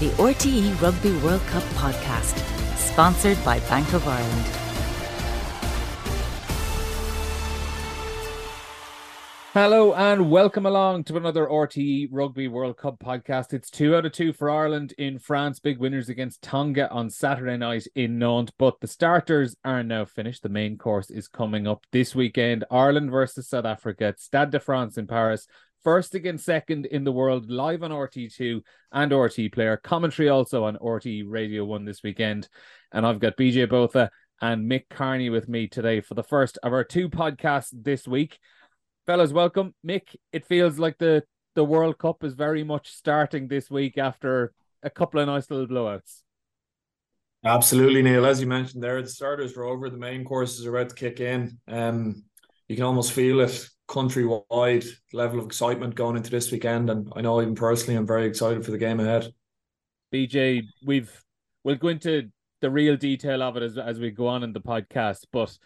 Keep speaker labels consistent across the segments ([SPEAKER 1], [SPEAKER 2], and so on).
[SPEAKER 1] the RTE Rugby World Cup podcast, sponsored by Bank of Ireland.
[SPEAKER 2] Hello and welcome along to another RTE Rugby World Cup podcast. It's two out of two for Ireland in France. Big winners against Tonga on Saturday night in Nantes. But the starters are now finished. The main course is coming up this weekend. Ireland versus South Africa at Stade de France in Paris first against second in the world, live on RTE2 and RTE Player. Commentary also on RTE Radio 1 this weekend. And I've got BJ Botha and Mick Kearney with me today for the first of our two podcasts this week. Fellas, welcome. Mick, it feels like the, the World Cup is very much starting this week after a couple of nice little blowouts.
[SPEAKER 3] Absolutely, Neil. As you mentioned there, the starters are over. The main courses are about to kick in. Um, you can almost feel it countrywide level of excitement going into this weekend. And I know even personally, I'm very excited for the game ahead.
[SPEAKER 2] BJ, we've we'll go into the real detail of it as as we go on in the podcast, but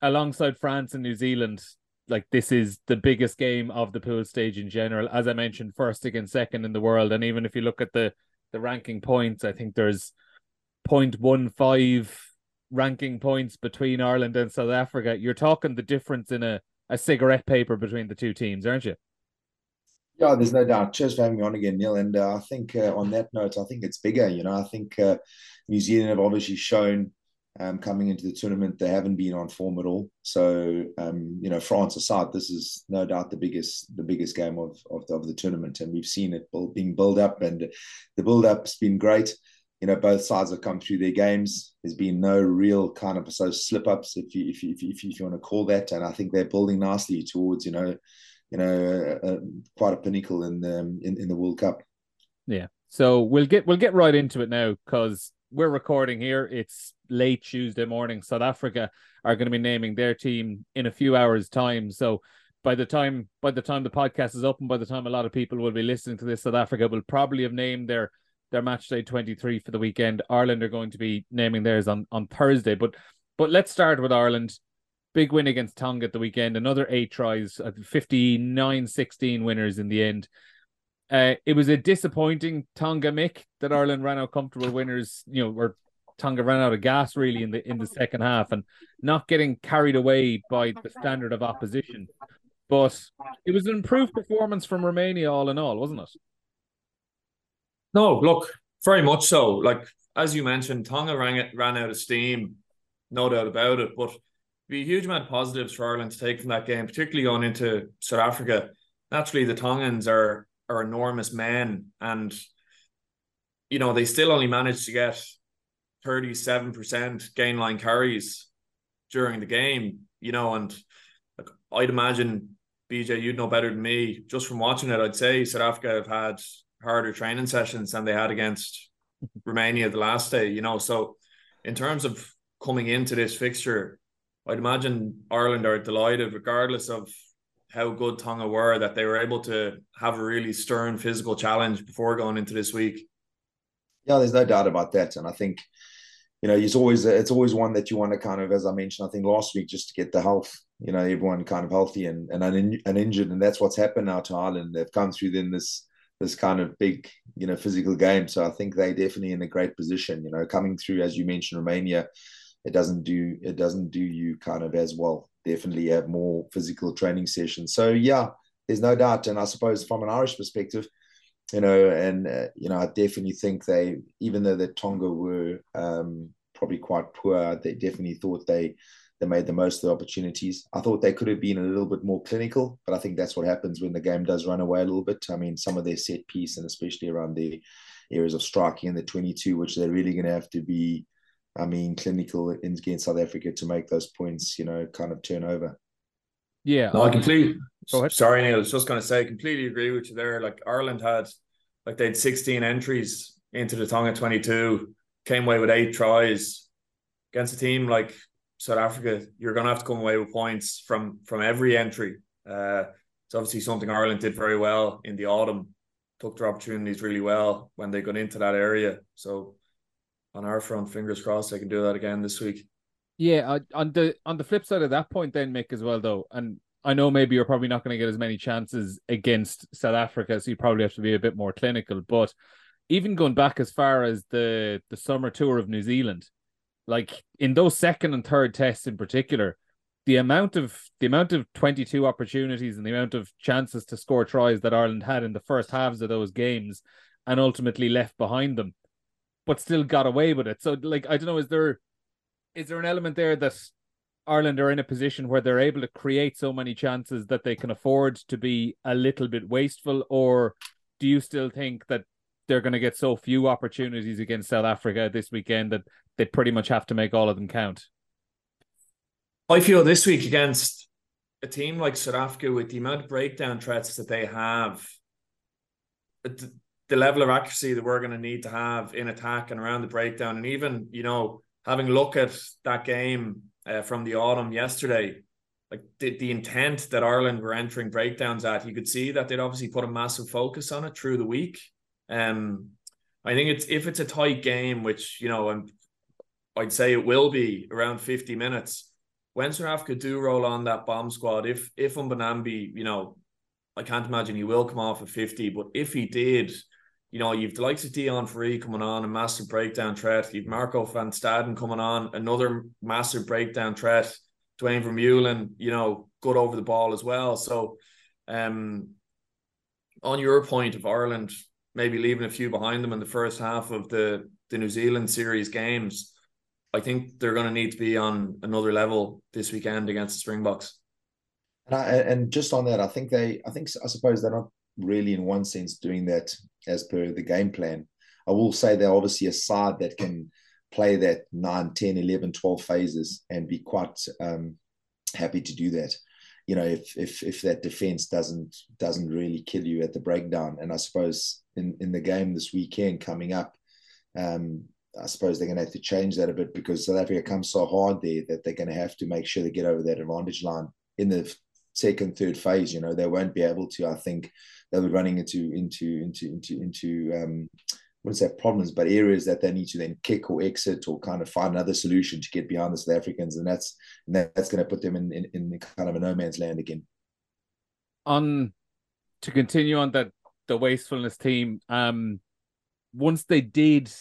[SPEAKER 2] alongside France and New Zealand, like this is the biggest game of the pool stage in general. As I mentioned, first against second in the world, and even if you look at the the ranking points, I think there's 0.15 ranking points between Ireland and South Africa. You're talking the difference in a a cigarette paper between the two teams, aren't you?
[SPEAKER 4] Yeah, there's no doubt. Cheers for having me on again, Neil. And uh, I think uh, on that note, I think it's bigger. You know, I think uh, New Zealand have obviously shown um, coming into the tournament they haven't been on form at all. So um, you know, France aside, this is no doubt the biggest the biggest game of of the, of the tournament, and we've seen it being built up, and the build up's been great you know both sides have come through their games. There's been no real kind of so slip ups, if you if you, if you, if you, want to call that. And I think they're building nicely towards you know you know uh, quite a pinnacle in the in, in the World Cup.
[SPEAKER 2] Yeah. So we'll get we'll get right into it now because we're recording here. It's late Tuesday morning. South Africa are going to be naming their team in a few hours' time. So by the time by the time the podcast is up and by the time a lot of people will be listening to this, South Africa will probably have named their their match day 23 for the weekend. Ireland are going to be naming theirs on, on Thursday. But but let's start with Ireland. Big win against Tonga at the weekend. Another eight tries, 59 16 winners in the end. Uh, it was a disappointing Tonga Mick that Ireland ran out comfortable winners, you know, or Tonga ran out of gas really in the in the second half and not getting carried away by the standard of opposition. But it was an improved performance from Romania all in all, wasn't it?
[SPEAKER 3] No, look, very much so. Like as you mentioned, Tonga ran it, ran out of steam, no doubt about it. But be a huge amount of positives for Ireland to take from that game, particularly going into South Africa. Naturally, the Tongans are are enormous men, and you know they still only managed to get thirty seven percent gain line carries during the game. You know, and like, I'd imagine BJ, you'd know better than me. Just from watching it, I'd say South Africa have had harder training sessions than they had against Romania the last day, you know. So in terms of coming into this fixture, I'd imagine Ireland are delighted, regardless of how good Tonga were, that they were able to have a really stern physical challenge before going into this week.
[SPEAKER 4] Yeah, there's no doubt about that. And I think, you know, it's always it's always one that you want to kind of, as I mentioned, I think last week, just to get the health, you know, everyone kind of healthy and and uninjured, and that's what's happened now to Ireland. They've come through then this this kind of big, you know, physical game. So I think they're definitely in a great position. You know, coming through as you mentioned, Romania, it doesn't do it doesn't do you kind of as well. Definitely have more physical training sessions. So yeah, there's no doubt. And I suppose from an Irish perspective, you know, and uh, you know, I definitely think they, even though the Tonga were um, probably quite poor, they definitely thought they they made the most of the opportunities. I thought they could have been a little bit more clinical, but I think that's what happens when the game does run away a little bit. I mean, some of their set piece and especially around the areas of striking in the 22, which they're really going to have to be, I mean, clinical against South Africa to make those points, you know, kind of turn over.
[SPEAKER 2] Yeah.
[SPEAKER 3] No, I um, completely, sorry, Neil, I was just going to say, I completely agree with you there. Like Ireland had, like they had 16 entries into the Tonga 22, came away with eight tries against a team like South Africa, you're going to have to come away with points from from every entry. Uh, it's obviously something Ireland did very well in the autumn, took their opportunities really well when they got into that area. So on our front, fingers crossed, they can do that again this week.
[SPEAKER 2] Yeah, on the on the flip side of that point, then Mick as well, though, and I know maybe you're probably not going to get as many chances against South Africa, so you probably have to be a bit more clinical. But even going back as far as the the summer tour of New Zealand, like in those second and third tests in particular, the amount of the amount of 22 opportunities and the amount of chances to score tries that Ireland had in the first halves of those games and ultimately left behind them but still got away with it. So like I don't know is there is there an element there that Ireland are in a position where they're able to create so many chances that they can afford to be a little bit wasteful? Or do you still think that they're going to get so few opportunities against South Africa this weekend that they pretty much have to make all of them count
[SPEAKER 3] I feel this week against a team like South Africa with the amount of breakdown threats that they have, the, the level of accuracy that we're going to need to have in attack and around the breakdown, and even you know having a look at that game uh, from the autumn yesterday, like the, the intent that Ireland were entering breakdowns at, you could see that they'd obviously put a massive focus on it through the week. Um, I think it's if it's a tight game, which you know, and I'd say it will be around fifty minutes when Africa do roll on that bomb squad, if if Mbonambi, you know, I can't imagine he will come off at 50, but if he did, you know, you've the likes of Deon Fourie coming on, a massive breakdown threat. You've Marco van Staden coming on, another massive breakdown threat. Duane Vermeulen, you know, good over the ball as well. So, um, on your point of Ireland maybe leaving a few behind them in the first half of the the New Zealand series games, I think they're going to need to be on another level this weekend against the Springboks.
[SPEAKER 4] And I, and just on that, I think they, I think, I suppose they're not really in one sense doing that as per the game plan. I will say they're obviously a side that can play that 9, 10, 11, 12 phases and be quite um, happy to do that. You know, if if if that defense doesn't doesn't really kill you at the breakdown, and I suppose in in the game this weekend coming up, um, I suppose they're going to have to change that a bit because South Africa comes so hard there that they're going to have to make sure they get over that advantage line in the second, third phase. You know, they won't be able to. I think they'll be running into into into into into um, what's that problems, but areas that they need to then kick or exit or kind of find another solution to get behind the South Africans, and that's and that's going to put them in, in in kind of a no man's land again.
[SPEAKER 2] On to continue on that the wastefulness team, um, once they did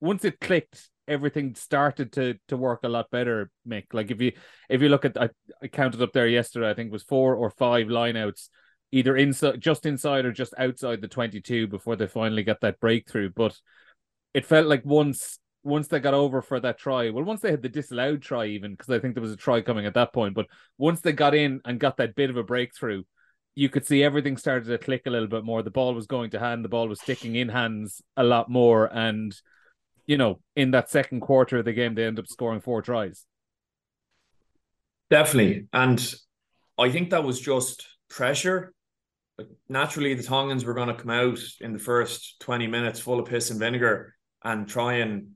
[SPEAKER 2] once it clicked, everything started to to work a lot better, Mick. Like if you if you look at I, I counted up there yesterday, I think it was four or five lineouts, either inside just inside or just outside the 22 before they finally got that breakthrough. But it felt like once once they got over for that try, well, once they had the disallowed try, even because I think there was a try coming at that point, but once they got in and got that bit of a breakthrough, you could see everything started to click a little bit more. The ball was going to hand, the ball was sticking in hands a lot more, and you know, in that second quarter of the game, they end up scoring four tries.
[SPEAKER 3] Definitely. And I think that was just pressure. Naturally, the Tongans were going to come out in the first 20 minutes full of piss and vinegar and try and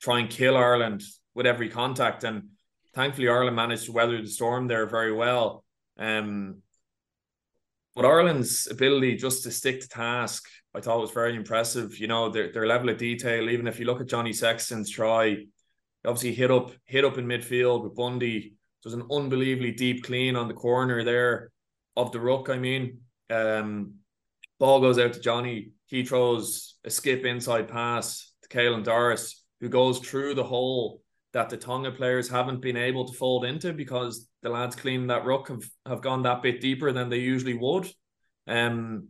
[SPEAKER 3] try and kill Ireland with every contact. And thankfully, Ireland managed to weather the storm there very well. Um, but Ireland's ability just to stick to task I thought it was very impressive. You know, their their level of detail. Even if you look at Johnny Sexton's try, obviously hit up hit up in midfield with Bundee. There's an unbelievably deep clean on the corner there of the ruck. I mean, um, ball goes out to Johnny. He throws a skip inside pass to Caelan Doris, who goes through the hole that the Tonga players haven't been able to fold into because the lads cleaning that ruck have, have gone that bit deeper than they usually would. Um,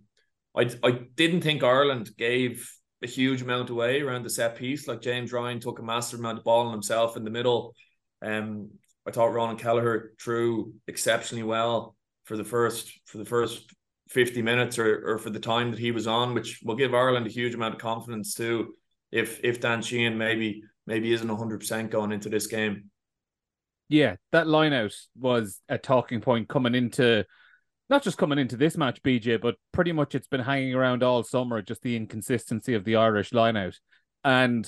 [SPEAKER 3] I I didn't think Ireland gave a huge amount away around the set piece. Like James Ryan took a massive amount of ball on himself in the middle. Um, I thought Ronan Kelleher threw exceptionally well for the first for the first 50 minutes or, or for the time that he was on, which will give Ireland a huge amount of confidence too. If if Dan Sheehan maybe maybe isn't 100 percent going into this game.
[SPEAKER 2] Yeah, that line out was a talking point coming into not just coming into this match, BJ, but pretty much it's been hanging around all summer, just the inconsistency of the Irish lineout. And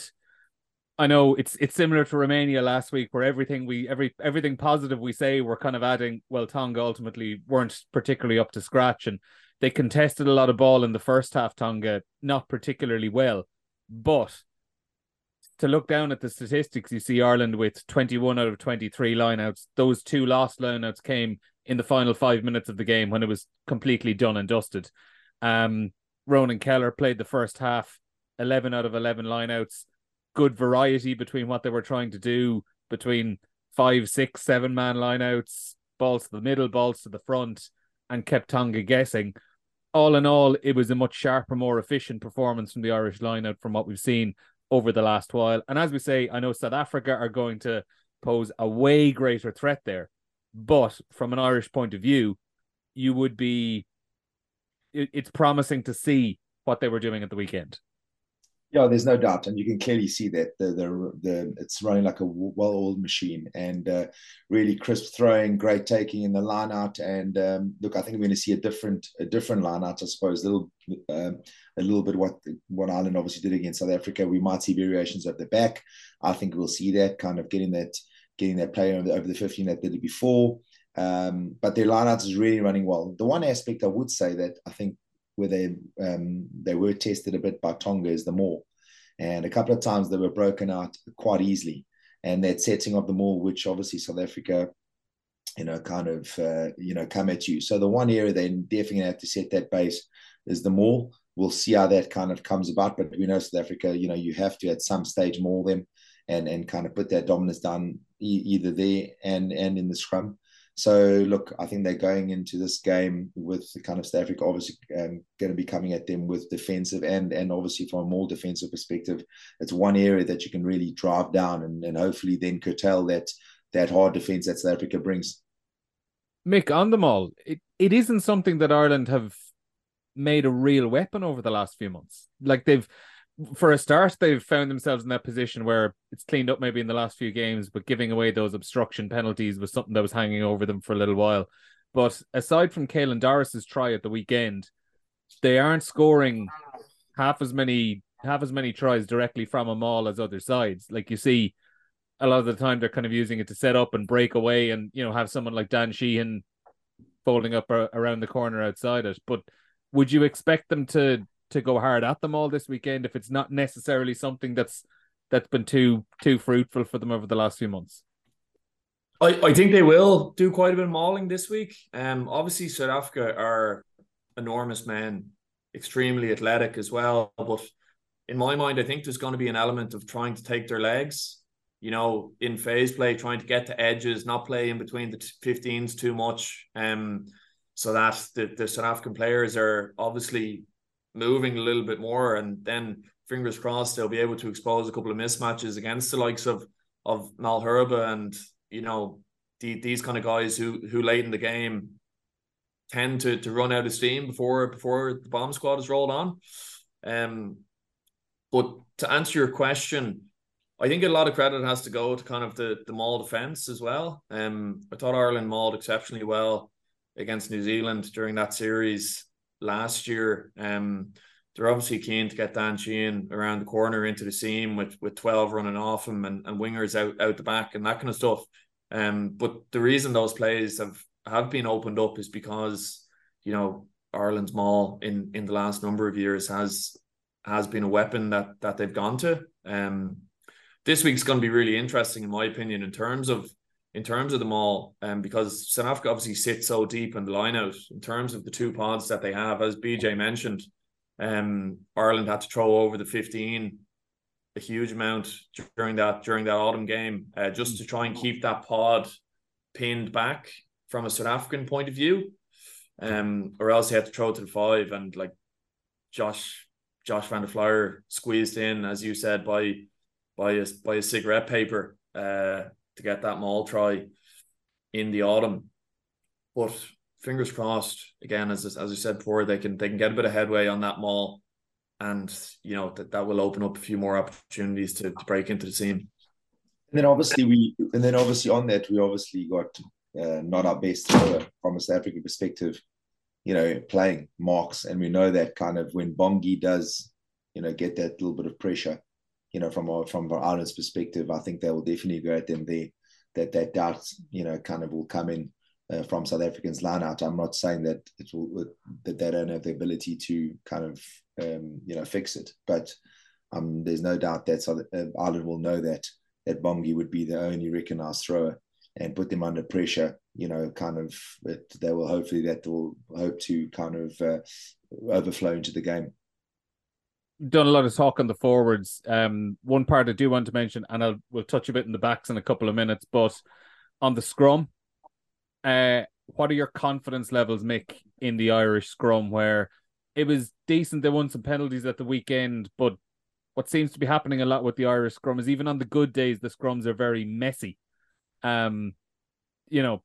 [SPEAKER 2] I know it's it's similar to Romania last week, where everything we every everything positive we say we're kind of adding. Well, Tonga ultimately weren't particularly up to scratch, and they contested a lot of ball in the first half. Tonga not particularly well, but to look down at the statistics, you see Ireland with 21 out of 23 lineouts. Those two lost lineouts came in the final five minutes of the game when it was completely done and dusted. Um, Ronan Kelleher played the first half 11 out of 11 lineouts, good variety between what they were trying to do between five, six, seven man lineouts, balls to the middle, balls to the front, and kept Tonga guessing. All in all, it was a much sharper, more efficient performance from the Irish lineout from what we've seen over the last while. And as we say, I know South Africa are going to pose a way greater threat there. But from an Irish point of view, you would be it's promising to see what they were doing at the weekend.
[SPEAKER 4] Yeah, there's no doubt, and you can clearly see that the the, the it's running like a well-oiled machine, and uh, really crisp throwing, great taking in the line out. And um, look, I think we're going to see a different a different line out, I suppose. A little um, a little bit what what Ireland obviously did against South Africa. We might see variations of the back. I think we'll see that kind of getting that getting that player over the, over the 15 that did it before. Um, but their lineouts is really running well. The one aspect I would say that I think where they um, they were tested a bit by Tonga is the maul, and a couple of times they were broken out quite easily, and that setting of the maul, which obviously South Africa, you know, kind of uh, you know come at you. So the one area they definitely have to set that base is the maul. We'll see how that kind of comes about, but we know South Africa, you know, you have to at some stage maul them and and kind of put that dominance down e- either there and and in the scrum. So look, I think they're going into this game with the kind of South Africa obviously um, going to be coming at them with defensive and and obviously from a more defensive perspective, it's one area that you can really drive down and, and hopefully then curtail that that hard defense that South Africa brings.
[SPEAKER 2] Mick, on the maul, it, it isn't something that Ireland have made a real weapon over the last few months. Like they've for a start, they've found themselves in that position where it's cleaned up maybe in the last few games, but giving away those obstruction penalties was something that was hanging over them for a little while. But aside from Caelan Doris's try at the weekend, they aren't scoring half as many half as many tries directly from a maul as other sides. Like you see, a lot of the time they're kind of using it to set up and break away, and you know have someone like Dan Sheehan folding up around the corner outside it. But would you expect them to to go hard at them all this weekend if it's not necessarily something that's that's been too too fruitful for them over the last few months?
[SPEAKER 3] I, I think they will do quite a bit of mauling this week. Um, obviously South Africa are enormous men, extremely athletic as well. But in my mind, I think there's going to be an element of trying to take their legs. You know, in phase play, trying to get to edges, not play in between the 15s too much. Um, so that the, the South African players are obviously moving a little bit more, and then fingers crossed they'll be able to expose a couple of mismatches against the likes of of Malherbe and you know the, these kind of guys who who late in the game tend to to run out of steam before before the bomb squad is rolled on. Um, but to answer your question, I think a lot of credit has to go to kind of the the maul defense as well. Um, I thought Ireland mauled exceptionally well against New Zealand during that series last year. Um, they're obviously keen to get Dan Sheehan around the corner into the seam with with 12 running off him and, and wingers out, out the back and that kind of stuff. Um, but the reason those plays have, have been opened up is because, you know, Ireland's maul in, in the last number of years has has been a weapon that that they've gone to. Um, this week's going to be really interesting, in my opinion, in terms of in terms of them all, um, because South Africa obviously sits so deep in the lineout in terms of the two pods that they have, as BJ mentioned, um, Ireland had to throw over the 15 a huge amount during that during that autumn game, uh, just to try and keep that pod pinned back from a South African point of view. Um, or else they had to throw to the five and like Josh Josh van der Flier squeezed in, as you said, by by a by a cigarette paper. Uh, to get that maul try in the autumn. But fingers crossed again, as as I said before, they can they can get a bit of headway on that maul, and you know that that will open up a few more opportunities to, to break into the seam.
[SPEAKER 4] And then obviously we, and then obviously on that we obviously got uh, not our best from a South African perspective, you know, playing marks, and we know that kind of when Bongi does, you know, get that little bit of pressure, you know, from our, from Ireland's perspective, I think they will definitely go at them there. That that doubt, you know, kind of will come in uh, from South Africans line out. I'm not saying that it will that they don't have the ability to kind of um, you know fix it, but um, there's no doubt that South, uh, Ireland will know that that Bongi would be the only recognised thrower and put them under pressure. You know, kind of it, they will hopefully that will hope to kind of uh, overflow into the game.
[SPEAKER 2] Done a lot of talk on the forwards. Um, one part I do want to mention, and I'll we'll touch a bit in the backs in a couple of minutes, but on the scrum, uh, what are your confidence levels, Mick, in the Irish scrum? Where it was decent, they won some penalties at the weekend, but what seems to be happening a lot with the Irish scrum is even on the good days, the scrums are very messy. Um, you know,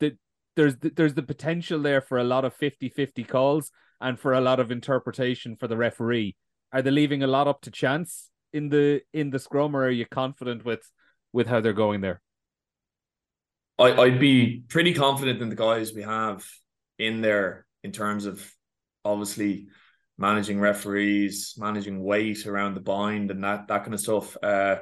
[SPEAKER 2] the, there's the, there's the potential there for a lot of 50-50 calls and for a lot of interpretation for the referee. Are they leaving a lot up to chance in the in the scrum, or are you confident with with how they're going there?
[SPEAKER 3] I, I'd be pretty confident in the guys we have in there in terms of obviously managing referees, managing weight around the bind and that that kind of stuff. Uh,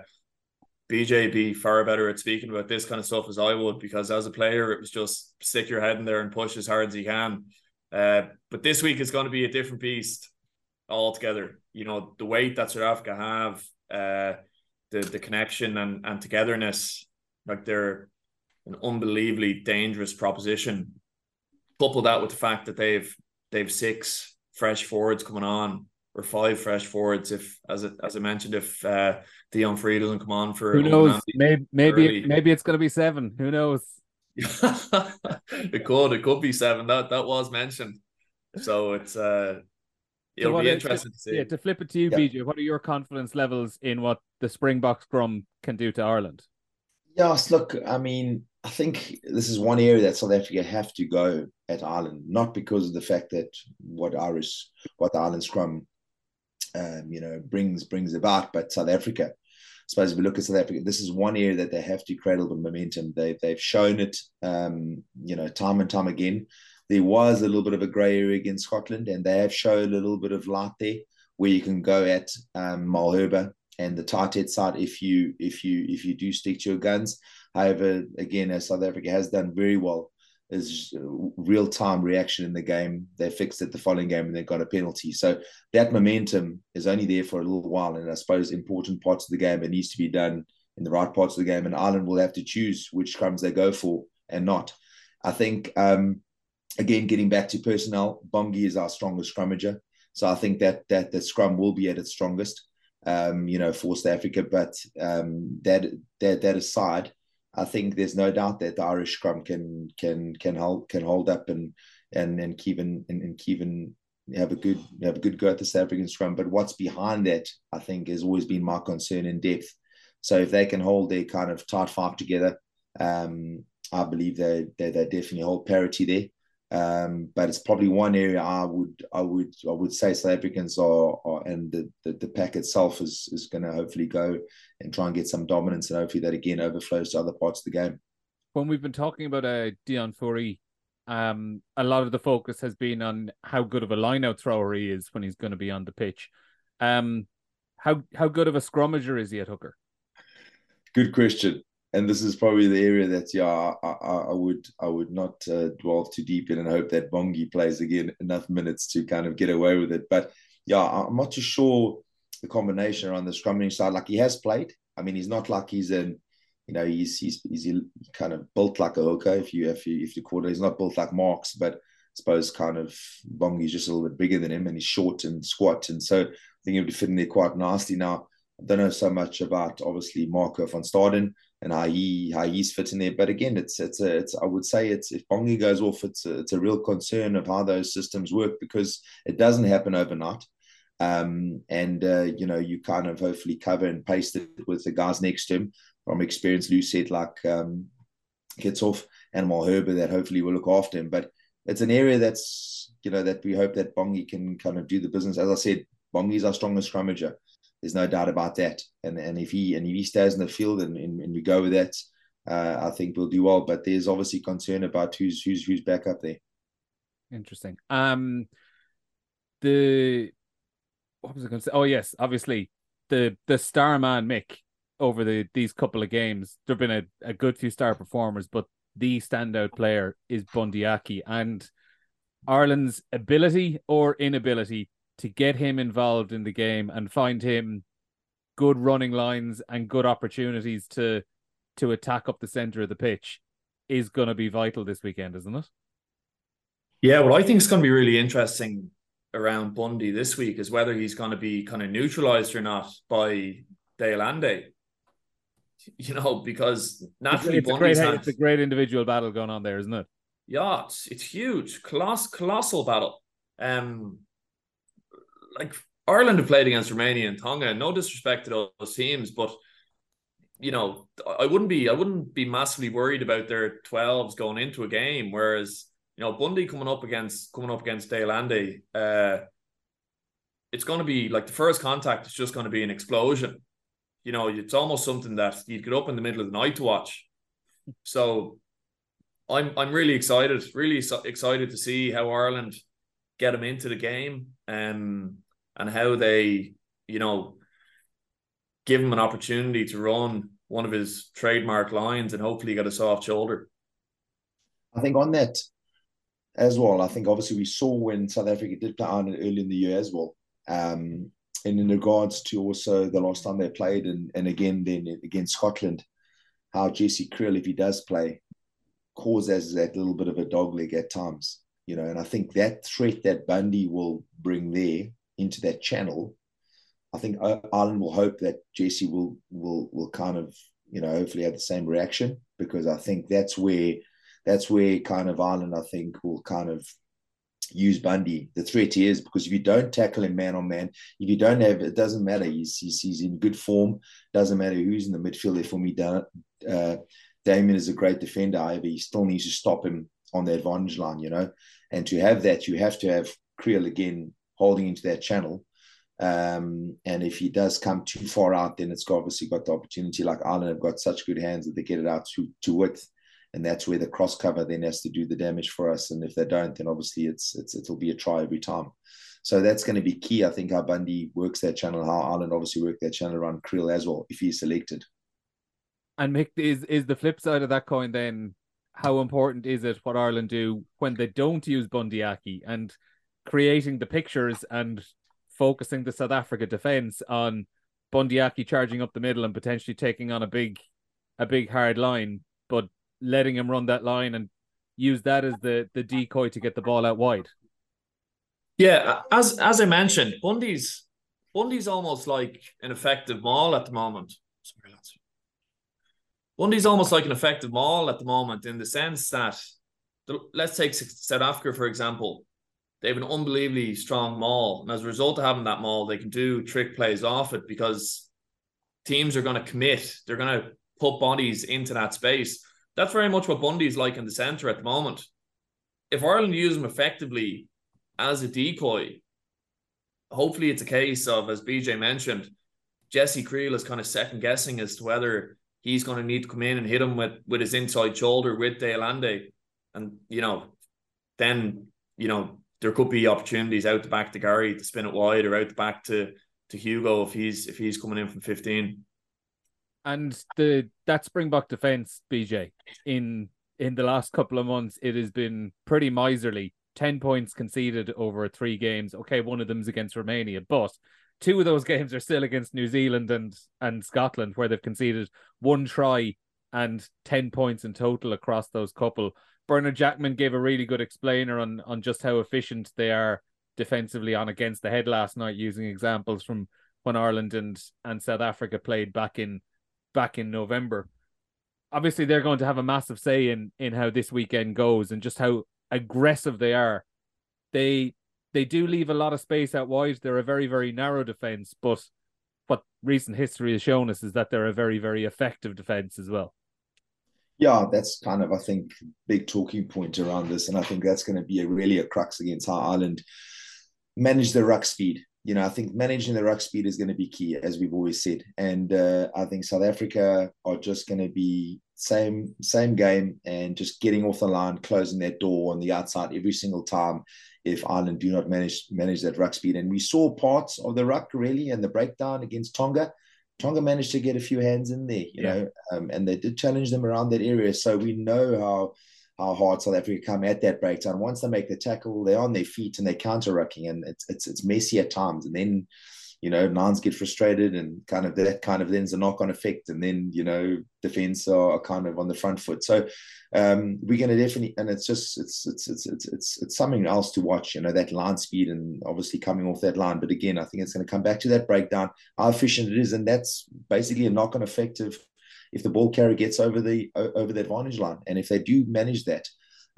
[SPEAKER 3] BJ be far better at speaking about this kind of stuff as I would because as a player it was just stick your head in there and push as hard as you can. Uh, but this week is going to be a different beast altogether. You know the weight that South Africa have, uh, the the connection and and togetherness, like they're an unbelievably dangerous proposition. Couple that with the fact that they've they've six fresh forwards coming on or five fresh forwards if as it, as I mentioned if uh Deon Fourie doesn't come on for
[SPEAKER 2] who knows? Maybe maybe maybe it's gonna be seven. Who knows?
[SPEAKER 3] It could it could be seven. That that was mentioned. So it's uh it'll so be interesting to, to, see
[SPEAKER 2] yeah to flip it to you yeah. BJ what are your confidence levels in what the Springbok scrum can do to Ireland
[SPEAKER 4] yes look I mean I think this is one area that South Africa have to go at Ireland, not because of the fact that what Irish, what the Ireland scrum, um, you know, brings brings about, but South Africa. I suppose if we look at South Africa, this is one area that they have to create cradle the momentum. They they've shown it, um, you know, time and time again. There was a little bit of a grey area against Scotland, and they have shown a little bit of light there, where you can go at um, Malherbe and the tight head side if you if you if you do stick to your guns. However, again, as South Africa has done very well, is real time reaction in the game. They fixed it the following game and they got a penalty. So that momentum is only there for a little while. And I suppose important parts of the game it needs to be done in the right parts of the game. And Ireland will have to choose which scrums they go for and not. I think um, again, getting back to personnel, Bongi is our strongest scrummager. So I think that that the scrum will be at its strongest. Um, you know, for South Africa. But um, that that that aside, I think there's no doubt that the Irish scrum can can can hold can hold up and and and Kevin and, and Kevin have a good have a good go at the South African scrum. But what's behind that, I think, has always been my concern in depth. So if they can hold their kind of tight five together, um, I believe they, they they definitely hold parity there. Um, but it's probably one area I would I would I would say South Africans are, are and the, the, the pack itself is is going to hopefully go and try and get some dominance and hopefully that again overflows to other parts of the game.
[SPEAKER 2] When we've been talking about uh, Deon Fourie, um, a lot of the focus has been on how good of a lineout thrower he is when he's going to be on the pitch. Um, how how good of a scrummager is he at hooker?
[SPEAKER 4] Good question and this is probably the area that yeah I, I, I would I would not uh, dwell too deep in and hope that Bongi plays again enough minutes to kind of get away with it. But yeah, I'm not too sure the combination around the scrumming side. Like he has played. I mean, he's not like he's in. You know, he's he's he's kind of built like a hooker. If you if you if you call it, he's not built like Marx, but I suppose kind of Bongi's just a little bit bigger than him, and he's short and squat, and so I think he would fit in there quite nicely. Now, I don't know so much about obviously Marco van Staden and how he how he's fitting there. But again, it's it's a it's I would say it's if Bongi goes off, it's a, it's a real concern of how those systems work because it doesn't happen overnight. Um, and uh, you know you kind of hopefully cover and paste it with the guys next to him from experience. Lou said like um, off and Malherbe that hopefully will look after him. But it's an area that's you know that we hope that Bongi can kind of do the business. As I said, Bongi's our strongest scrummager. There's no doubt about that. And and if he and if he stays in the field and, and, and we go with that, uh, I think we'll do well. But there's obviously concern about who's who's who's back up there.
[SPEAKER 2] Interesting. Um, the what was I going to say? Oh yes, obviously the the star man Mick over the these couple of games. There've been a, a good few star performers, but the standout player is Bundee Aki and Ireland's ability or inability to get him involved in the game and find him good running lines and good opportunities to to attack up the center of the pitch is going to be vital this weekend, isn't it?
[SPEAKER 3] Yeah, well, I think it's going to be really interesting around Bundee this week is whether he's going to be kind of neutralized or not by Allende. You know, because naturally
[SPEAKER 2] it's a, great, it's a great individual battle going on there, isn't it?
[SPEAKER 3] Yeah, it's, it's huge, coloss, colossal battle. Um, like Ireland have played against Romania and Tonga. No disrespect to those teams, but you know, I wouldn't be I wouldn't be massively worried about their 12s going into a game. Whereas, you know, Bundee coming up against coming up against De Allende, uh, it's going to be like the first contact is just going to be an explosion. You know, it's almost something that you get up in the middle of the night to watch. So, I'm I'm really excited, really excited to see how Ireland get them into the game, um, and how they, you know, give him an opportunity to run one of his trademark lines and hopefully get a soft shoulder.
[SPEAKER 4] I think on that as well, I think obviously we saw when South Africa did play Ireland early in the year as well. Um, and in regards to also the last time they played and, and again then against Scotland, how Jesse Kriel, if he does play, causes that little bit of a dog leg at times. You know, and I think that threat that Bundee will bring there into that channel I think Ireland will hope that Jesse will will will kind of you know hopefully have the same reaction because I think that's where that's where kind of Ireland I think will kind of use Bundee. The threat is because if you don't tackle him man on man, if you don't have it doesn't matter. He's he's, he's in good form. Doesn't matter who's in the midfield for me. Uh, Damian is a great defender. However, he still needs to stop him on the advantage line. You know, and to have that, you have to have Kriel again holding into that channel um, and if he does come too far out, then it's obviously got the opportunity. Like Ireland have got such good hands that they get it out to, to width, and that's where the cross cover then has to do the damage for us. And if they don't, then obviously it's it's it'll be a try every time. So that's going to be key. I think how Bundee works that channel, how Ireland obviously work that channel around Kriel as well, if he's selected.
[SPEAKER 2] And Mick, is is the flip side of that coin then? How important is it what Ireland do when they don't use Bundee Aki and creating the pictures and focusing the South Africa defence on Bundee Aki charging up the middle and potentially taking on a big a big hard line, but letting him run that line and use that as the the decoy to get the ball out wide.
[SPEAKER 3] Yeah, as as I mentioned, Bundee's Bundee's almost like an effective maul at the moment. Sorry, lads. Bundee's almost like an effective maul at the moment in the sense that the, let's take South Africa for example they have an unbelievably strong maul. And as a result of having that maul, they can do trick plays off it because teams are going to commit. They're going to put bodies into that space. That's very much what Bundee's like in the centre at the moment. If Ireland use him effectively as a decoy, hopefully it's a case of, as BJ mentioned, Jesse Kriel is kind of second guessing as to whether he's going to need to come in and hit him with, with his inside shoulder with Allende. And, you know, then, you know, there could be opportunities out the back to Garry to spin it wide or out the back to to Hugo if he's if he's coming in from 15.
[SPEAKER 2] And the that Springbok defense, BJ, in in the last couple of months, it has been pretty miserly. 10 points conceded over three games. Okay, one of them's against Romania, but two of those games are still against New Zealand and and Scotland, where they've conceded one try and 10 points in total across those couple. Bernard Jackman gave a really good explainer on on just how efficient they are defensively on against the head last night, using examples from when Ireland and and South Africa played back in back in November. Obviously, they're going to have a massive say in in how this weekend goes and just how aggressive they are. They they do leave a lot of space out wide. They're a very very narrow defense, but what recent history has shown us is that they're a very very effective defense as well
[SPEAKER 4] yeah, that's kind of I think big talking point around this, and I think that's going to be a really a crux against how Ireland manage the ruck speed. You know, I think managing the ruck speed is going to be key, as we've always said, and uh, I think South Africa are just going to be same same game and just getting off the line, closing that door on the outside every single time. If Ireland do not manage manage that ruck speed, and we saw parts of the ruck really and the breakdown against Tonga Tonga managed to get a few hands in there, you yeah. know, um, and they did challenge them around that area. So we know how how hard South Africa come at that breakdown. Once they make the tackle, they're on their feet and they're counter rucking, and it's it's it's messy at times. And then you know, nines get frustrated and kind of that kind of then's a knock on effect. And then, you know, defense are, kind of on the front foot. So um, we're going to definitely, and it's just, it's, it's, it's, it's, it's, it's something else to watch, you know, that line speed and obviously coming off that line. But again, I think it's going to come back to that breakdown, how efficient it is. And that's basically a knock on effect of if the ball carrier gets over the, over the advantage line. And if they do manage that,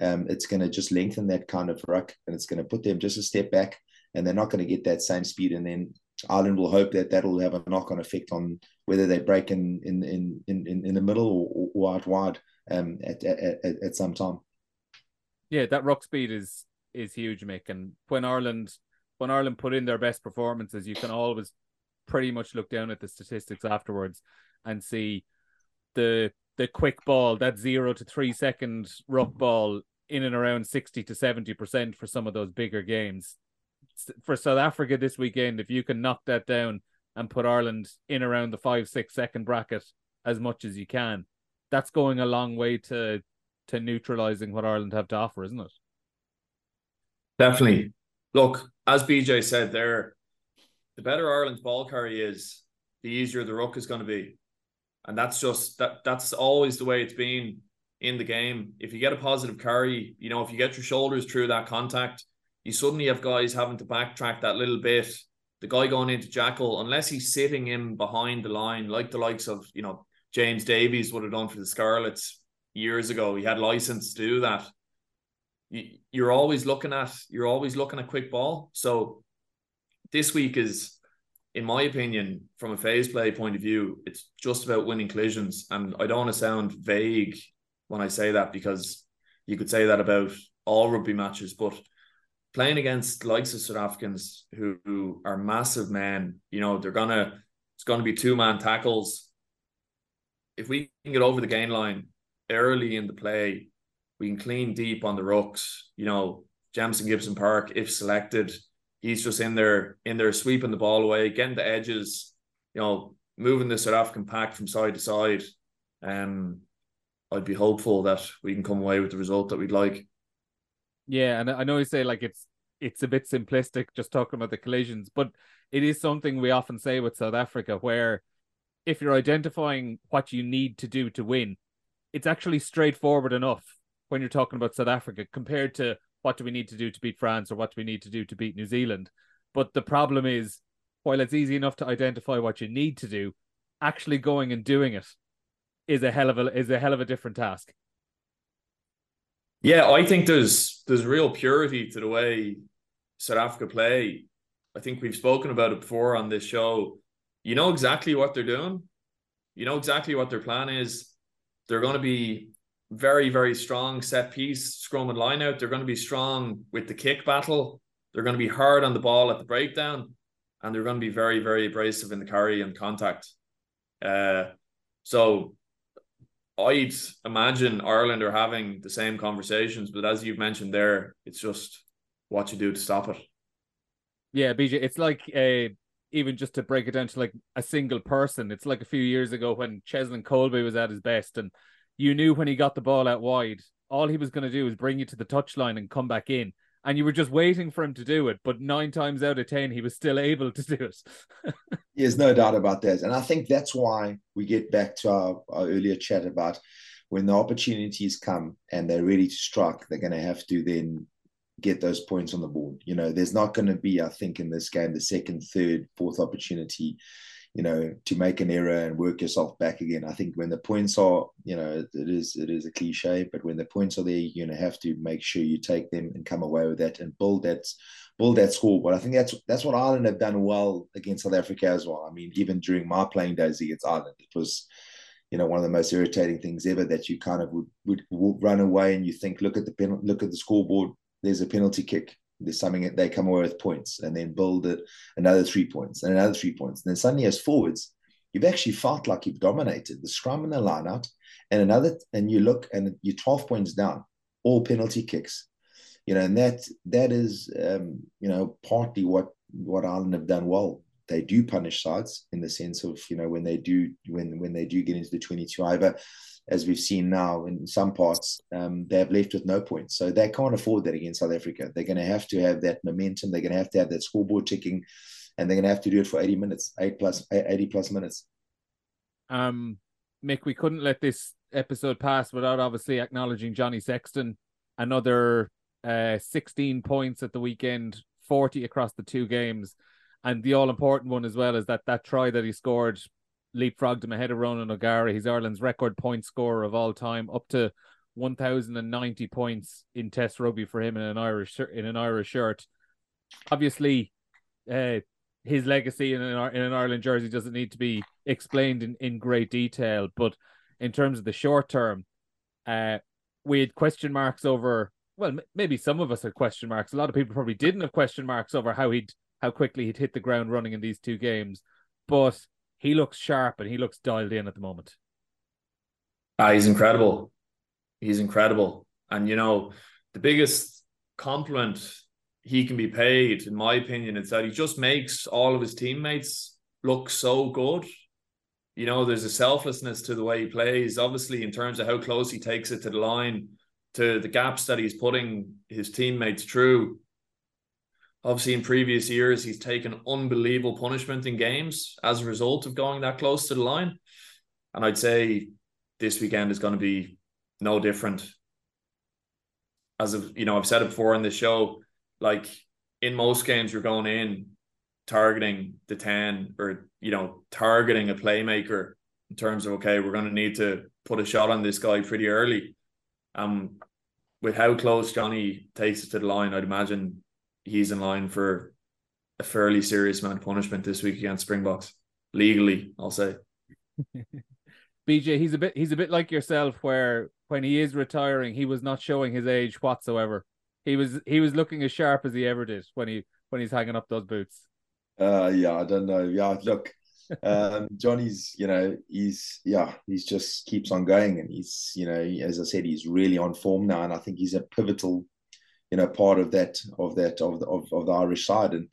[SPEAKER 4] um, it's going to just lengthen that kind of ruck and it's going to put them just a step back and they're not going to get that same speed. And then Ireland will hope that that'll have a knock on effect on whether they break in in in in, in the middle or, or out wide um, at, at, at, at some time.
[SPEAKER 2] Yeah, that ruck speed is is huge, Mick. And when Ireland when Ireland put in their best performances, you can always pretty much look down at the statistics afterwards and see the the quick ball, that zero to three second ruck ball in and around 60 to 70% for some of those bigger games. For South Africa this weekend, if you can knock that down and put Ireland in around the five, six second bracket as much as you can, that's going a long way to to neutralizing what Ireland have to offer, isn't it?
[SPEAKER 3] Definitely. Look, as BJ said there, the better Ireland's ball carry is, the easier the ruck is going to be and that's just that that's always the way it's been in the game. If you get a positive carry, you know, if you get your shoulders through that contact, you suddenly have guys having to backtrack that little bit. The guy going into Jackal, unless he's sitting in behind the line, like the likes of you know James Davies would have done for the Scarlets years ago. He had license to do that. You're always looking at you're always looking at quick ball. So this week is in my opinion, from a phase play point of view, it's just about winning collisions. And I don't want to sound vague when I say that because you could say that about all rugby matches, but playing against likes of South Africans who, who are massive men, you know, they're gonna it's gonna be two man tackles. If we can get over the gain line early in the play, we can clean deep on the rucks. You know, Jamison Gibson Park, if selected, he's just in there in there sweeping the ball away, getting the edges, you know, moving the South African pack from side to side. Um, I'd be hopeful that we can come away with the result that we'd like.
[SPEAKER 2] Yeah, and I know you say like it's it's a bit simplistic just talking about the collisions, but it is something we often say with South Africa where if you're identifying what you need to do to win, it's actually straightforward enough when you're talking about South Africa compared to what do we need to do to beat France or what do we need to do to beat New Zealand. But the problem is, while it's easy enough to identify what you need to do, actually going and doing it is a hell of a is a hell of a different task.
[SPEAKER 3] Yeah, I think there's there's real purity to the way South Africa play. I think we've spoken about it before on this show. You know exactly what they're doing. You know exactly what their plan is. They're going to be very, very strong set piece, scrum and line out. They're going to be strong with the kick battle. They're going to be hard on the ball at the breakdown. And they're going to be very, very abrasive in the carry and contact. Uh, so I'd imagine Ireland are having the same conversations, but as you've mentioned there, it's just what you do to stop it.
[SPEAKER 2] Yeah, BJ, it's like a even just to break it down to like a single person. It's like a few years ago when Cheslin Kolbe was at his best and you knew when he got the ball out wide, all he was going to do was bring you to the touchline and come back in. And you were just waiting for him to do it. But nine times out of 10, he was still able to do it.
[SPEAKER 4] There's no doubt about that. And I think that's why we get back to our, our earlier chat about when the opportunities come and they're ready to strike, they're going to have to then get those points on the board. You know, there's not going to be, I think, in this game, the second, third, fourth opportunity you know, to make an error and work yourself back again. I think when the points are, you know, it is it is a cliche, but when the points are there, you're gonna have to make sure you take them and come away with that and build that build that scoreboard. I think that's that's what Ireland have done well against South Africa as well. I mean, even during my playing days against Ireland, it was you know one of the most irritating things ever that you kind of would, would, would run away and you think look at the pen, look at the scoreboard there's a penalty kick there's something that they come away with points and then build it another three points and another three points. And then suddenly as forwards, you've actually felt like you've dominated the scrum and the line out and another and you look and you're 12 points down, all penalty kicks. You know, and that that is um, you know, partly what what Ireland have done well. They do punish sides in the sense of, you know, when they do when when they do get into the 22 over as we've seen now in some parts, um, they have left with no points. So they can't afford that against South Africa. They're going to have to have that momentum. They're going to have to have that scoreboard ticking. and they're going to have to do it for 80 minutes, eight plus 80 plus minutes.
[SPEAKER 2] Um, Mick, we couldn't let this episode pass without obviously acknowledging Johnny Sexton. Another uh, 16 points at the weekend, 40 across the two games. And the all important one as well is that that try that he scored leapfrogged him ahead of Ronan O'Gara. He's Ireland's record point scorer of all time, up to 1,090 points in Test rugby for him in an Irish in an Irish shirt. Obviously, uh, his legacy in an, in an Ireland jersey doesn't need to be explained in, in great detail, but in terms of the short term, uh, we had question marks over. Well, m- maybe some of us had question marks. A lot of people probably didn't have question marks over how he'd how quickly he'd hit the ground running in these two games, but he looks sharp and he looks dialed in at the moment.
[SPEAKER 3] Ah, he's incredible. He's incredible, and you know the biggest compliment he can be paid, in my opinion, is that he just makes all of his teammates look so good. You know, there's a selflessness to the way he plays, obviously, in terms of how close he takes it to the line, to the gaps that he's putting his teammates through. Obviously, in previous years, he's taken unbelievable punishment in games as a result of going that close to the line. And I'd say this weekend is going to be no different. As of you know, I've said it before in the show, like in most games you're going in targeting the 10 or you know targeting a playmaker in terms of okay we're going to need to put a shot on this guy pretty early um with how close Johnny takes it to the line I'd imagine he's in line for a fairly serious amount of punishment this week against Springboks legally I'll say
[SPEAKER 2] BJ he's a bit he's a bit like yourself where when he is retiring he was not showing his age whatsoever he was he was looking as sharp as he ever did when he when he's hanging up those boots.
[SPEAKER 4] Uh, yeah, I don't know. Yeah, look, um, Johnny's, you know, he's yeah, he's just keeps on going, and he's, you know, as I said, he's really on form now, and I think he's a pivotal, you know, part of that of that of the, of, of the Irish side, and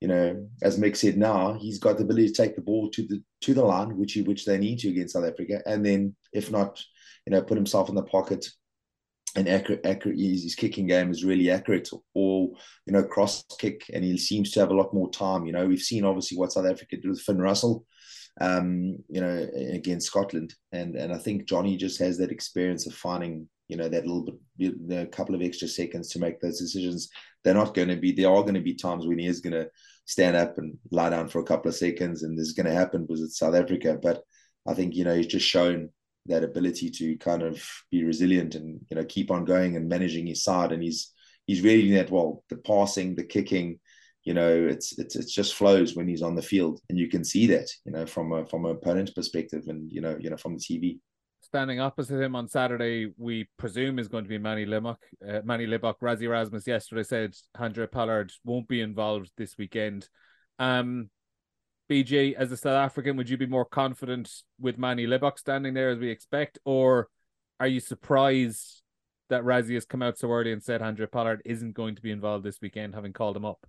[SPEAKER 4] you know, as Mick said, now he's got the ability to take the ball to the to the line, which he, which they need to against South Africa, and then if not, you know, put himself in the pocket and accurate, accurate his kicking game is really accurate. Or you know cross kick and he seems to have a lot more time. You know we've seen obviously what south africa did with finn russell um you know against scotland. And and i think johnny just has that experience of finding you know that little bit a couple of extra seconds to make those decisions they're not going to be there are going to be times when he is going to stand up and lie down for a couple of seconds and this is going to happen because it's south africa. But i think you know he's just shown that ability to kind of be resilient and you know keep on going and managing his side. And he's he's really that well the passing the kicking you know it's it's it's just flows when he's on the field. And you can see that you know from a from an opponent's perspective and you know you know from the TV
[SPEAKER 2] standing opposite him on Saturday we presume is going to be Manie Libbok uh, Manie Libbok Rassie Erasmus yesterday said Handré Pollard won't be involved this weekend. Um BJ, as a South African, would you be more confident with Manie Libbok standing there as we expect, or are you surprised that Rassie has come out so early and said Handré Pollard isn't going to be involved this weekend, having called him up?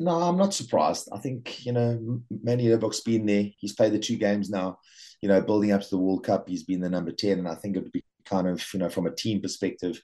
[SPEAKER 4] No, I'm not surprised. I think you know Manie Libbok's been there. He's played the two games now. You know, building up to the World Cup, he's been the number ten, and I think it would be kind of you know from a team perspective,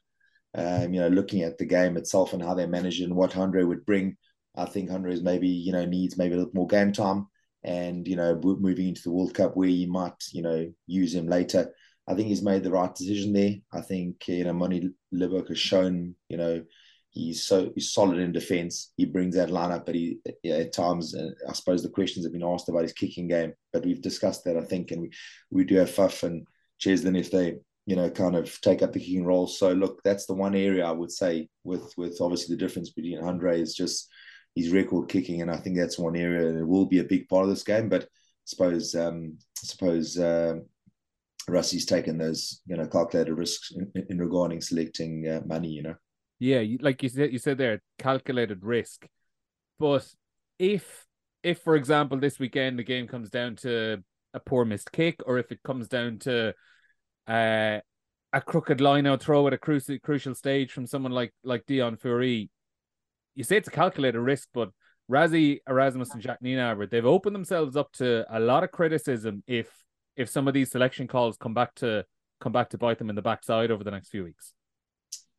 [SPEAKER 4] um, you know, looking at the game itself and how they manage it and what Andre would bring I think is maybe you know needs maybe a little more game time, and you know moving into the World Cup where you might you know use him later. I think he's made the right decision there. I think you know Manie Libbok has shown you know he's so he's solid in defence. He brings that lineup, but he at times uh, I suppose the questions have been asked about his kicking game, but we've discussed that I think, and we we do have Faf and Cheslin if they you know kind of take up the kicking role. So look, that's the one area I would say with with obviously the difference between Andre is just his record kicking, and I think that's one area that will be a big part of this game. But I suppose um, I suppose uh, Rassie's taken those you know calculated risks in, in regarding selecting uh, Manie. You know.
[SPEAKER 2] Yeah, like you said, you said there, calculated risk. But if if for example this weekend the game comes down to a poor missed kick, or if it comes down to uh, a crooked line out throw at a crucial crucial stage from someone like like Deon Fourie, you say it's a calculated risk, but Rassie, Erasmus, and Jacques Nienaber, they've opened themselves up to a lot of criticism if if some of these selection calls come back to come back to bite them in the backside over the next few weeks.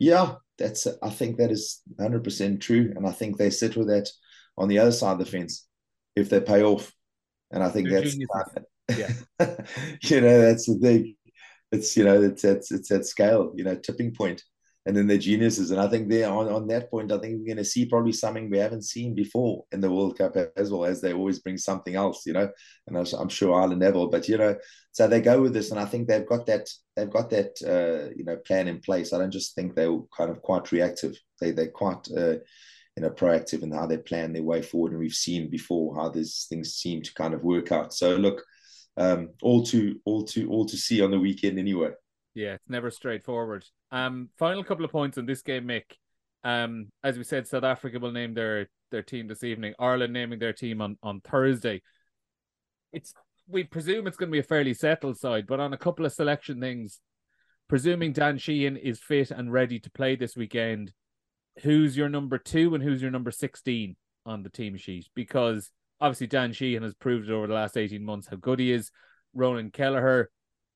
[SPEAKER 4] Yeah, that's I think that is 100% true. And I think they sit with that on the other side of the fence. if they pay off. And I think
[SPEAKER 2] They're
[SPEAKER 4] that's yeah. you know, that's the thing. It's you know, it's it's it's that scale, you know, tipping point. And then they're geniuses. And I think they're on, on that point, I think we're gonna see probably something we haven't seen before in the World Cup as well as they always bring something else, you know. And I'm sure Ireland never, but you know, so they go with this, and I think they've got that they've got that uh, you know plan in place. I don't just think they're kind of quite reactive. They they're quite uh, you know proactive in how they plan their way forward, and we've seen before how these things seem to kind of work out. So look, um, all to all to all to see on the weekend anyway.
[SPEAKER 2] Yeah, it's never straightforward. Um, final couple of points on this game, Mick. Um, as we said, South Africa will name their their team this evening. Ireland naming their team on on Thursday. It's we presume it's going to be a fairly settled side, but on a couple of selection things, presuming Dan Sheehan is fit and ready to play this weekend, who's your number two and who's your number 16 on the team sheet? Because obviously Dan Sheehan has proved over the last 18 months how good he is. Ronan Kelleher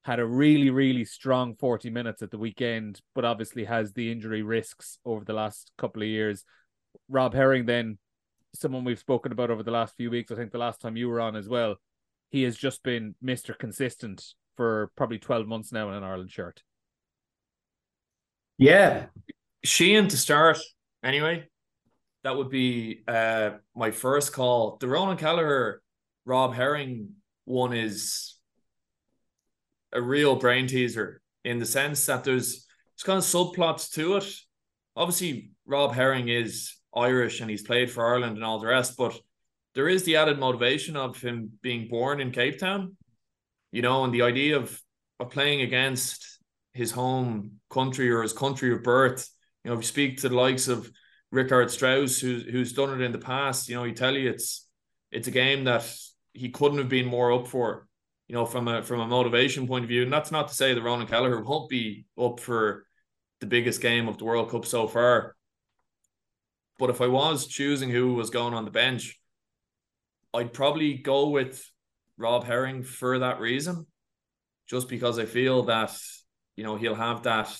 [SPEAKER 2] had a really, really strong 40 minutes at the weekend, but obviously has the injury risks over the last couple of years. Rob Herring, then, someone we've spoken about over the last few weeks. I think the last time you were on as well he has just been Mr. Consistent for probably 12 months now in an Ireland shirt.
[SPEAKER 3] Yeah. Sheehan to start anyway. That would be uh, my first call. The Ronan Kelleher, Rob Herring one is a real brain teaser in the sense that there's it's kind of subplots to it. Obviously, Rob Herring is Irish and he's played for Ireland and all the rest, but there is the added motivation of him being born in Cape Town, you know, and the idea of of playing against his home country or his country of birth. You know, if you speak to the likes of Richardt Strauss, who's who's done it in the past, you know, he tell you it's it's a game that he couldn't have been more up for, you know, from a from a motivation point of view. And that's not to say that Ronan Kelleher won't be up for the biggest game of the World Cup so far. But if I was choosing who was going on the bench, I'd probably go with Rob Herring for that reason, just because I feel that you know he'll have that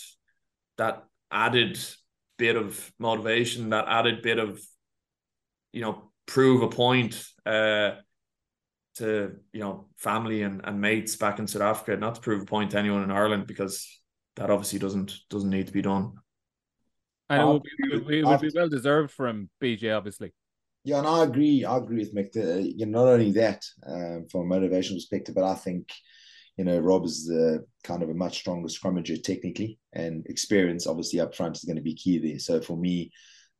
[SPEAKER 3] that added bit of motivation, that added bit of you know prove a point uh, to you know family and, and mates back in South Africa, not to prove a point to anyone in Ireland because that obviously doesn't doesn't need to be done.
[SPEAKER 2] And it would be, it would be well deserved from BJ, obviously.
[SPEAKER 4] Yeah, and I agree. I agree with Mick. Uh, you know, not only that um, from a motivation perspective, but I think you know Rob is the kind of a much stronger scrummager technically, and experience obviously up front is going to be key there. So for me,